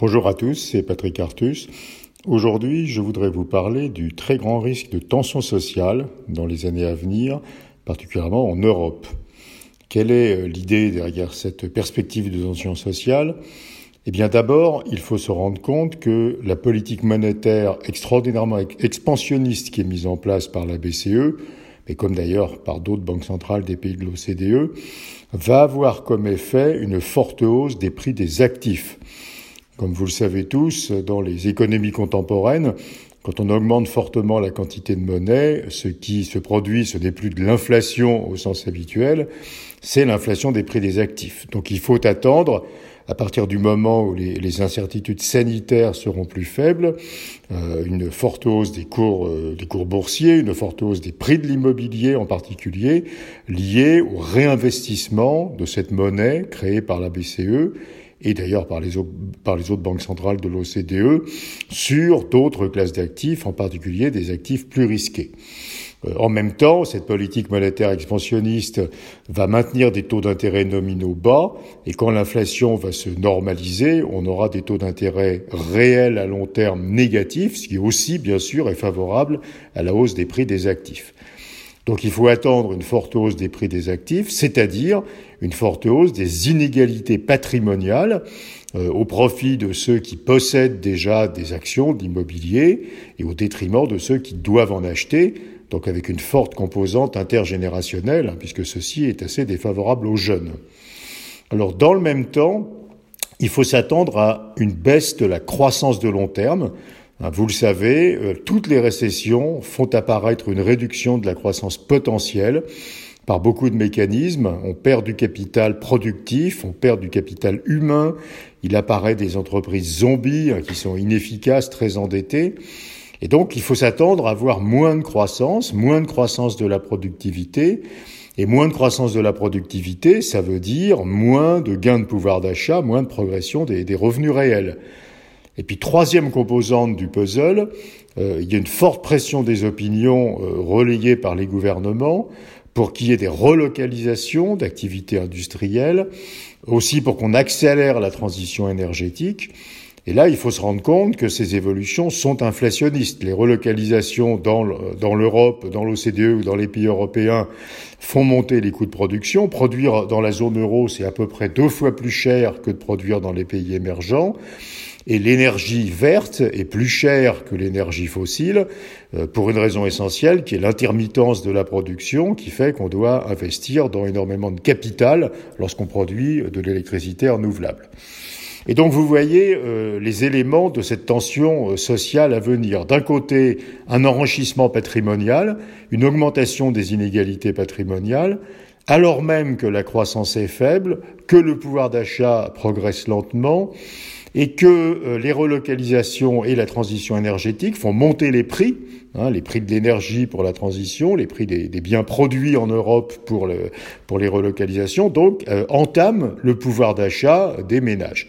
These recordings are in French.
Bonjour à tous, c'est Patrick Artus. Aujourd'hui, je voudrais vous parler du très grand risque de tension sociale dans les années à venir, particulièrement en Europe. Quelle est euh, l'idée derrière cette perspective de tension sociale? Eh bien d'abord, il faut se rendre compte que la politique monétaire extraordinairement expansionniste qui est mise en place par la BCE, mais comme d'ailleurs par d'autres banques centrales des pays de l'OCDE, va avoir comme effet une forte hausse des prix des actifs. Comme vous le savez tous, dans les économies contemporaines, quand on augmente fortement la quantité de monnaie, ce qui se produit, ce n'est plus de l'inflation au sens habituel, c'est l'inflation des prix des actifs. Donc il faut attendre, à partir du moment où les, incertitudes sanitaires seront plus faibles, euh, une forte hausse des cours, euh, des cours boursiers, une forte hausse des prix de l'immobilier en particulier, liée au réinvestissement de cette monnaie créée par la BCE et d'ailleurs par les, autres banques centrales de l'OCDE, sur d'autres classes d'actifs, en particulier des actifs plus risqués. Euh, en même temps, cette politique monétaire expansionniste va maintenir des taux d'intérêt nominaux bas, et quand l'inflation va se normaliser, on aura des taux d'intérêt réels à long terme négatifs, ce qui aussi, bien sûr, est favorable à la hausse des prix des actifs. Donc il faut attendre une forte hausse des prix des actifs, c'est-à-dire une forte hausse des inégalités patrimoniales euh, au profit de ceux qui possèdent déjà des actions d'immobilier et au détriment de ceux qui doivent en acheter, donc avec une forte composante intergénérationnelle, hein, puisque ceci est assez défavorable aux jeunes. Alors dans le même temps, il faut s'attendre à une baisse de la croissance de long terme, vous le savez, euh, toutes les récessions font apparaître une réduction de la croissance potentielle par beaucoup de mécanismes. On perd du capital productif, on perd du capital humain, il apparaît des entreprises zombies hein, qui sont inefficaces, très endettées. Et donc, il faut s'attendre à avoir moins de croissance, moins de croissance de la productivité. Et moins de croissance de la productivité, ça veut dire moins de gains de pouvoir d'achat, moins de progression des, des revenus réels. Et puis troisième composante du puzzle, euh, il y a une forte pression des opinions euh, relayées par les gouvernements pour qu'il y ait des relocalisations d'activités industrielles, aussi pour qu'on accélère la transition énergétique. Et là, il faut se rendre compte que ces évolutions sont inflationnistes. Les relocalisations dans l'Europe, dans l'OCDE ou dans les pays européens font monter les coûts de production. Produire dans la zone euro, c'est à peu près deux fois plus cher que de produire dans les pays émergents. Et l'énergie verte est plus chère que l'énergie fossile euh, pour une raison essentielle qui est l'intermittence de la production qui fait qu'on doit investir dans énormément de capital lorsqu'on produit de l'électricité renouvelable. Et donc vous voyez euh, les éléments de cette tension euh, sociale à venir. D'un côté, un enrichissement patrimonial, une augmentation des inégalités patrimoniales, alors même que la croissance est faible, que le pouvoir d'achat progresse lentement, et que euh, les relocalisations et la transition énergétique font monter les prix, hein, les prix de l'énergie pour la transition, les prix des, biens produits en Europe pour, le, pour les relocalisations, donc euh, entament le pouvoir d'achat des ménages.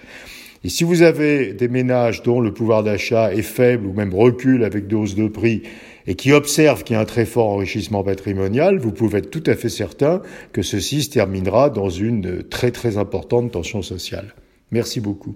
Et si vous avez des ménages dont le pouvoir d'achat est faible ou même recule avec des hausses de prix et qui observent qu'il y a un très fort enrichissement patrimonial, vous pouvez être tout à fait certain que ceci se terminera dans une très très importante tension sociale. Merci beaucoup.